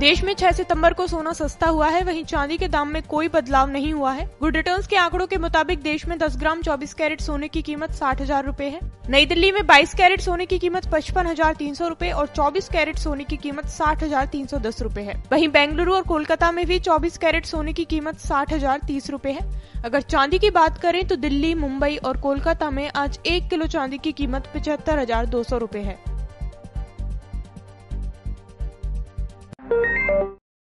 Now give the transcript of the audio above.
देश में 6 सितंबर को सोना सस्ता हुआ है, वहीं चांदी के दाम में कोई बदलाव नहीं हुआ है। गुड रिटर्न्स के आंकड़ों के मुताबिक देश में 10 ग्राम 24 कैरेट सोने की कीमत साठ हज़ार रूपए है। नई दिल्ली में 22 कैरेट सोने की कीमत पचपन हज़ार तीन सौ रूपए और 24 कैरेट सोने की कीमत साठ हज़ार तीन सौ दस रूपए है। वहीं बेंगलुरु और कोलकाता में भी 24 कैरेट सोने की कीमत साठ हज़ार तीस रूपए है। अगर चांदी की बात करें तो दिल्ली, मुंबई और कोलकाता में आज एक किलो चांदी की कीमत पचहत्तर हज़ार दो सौ रूपए है।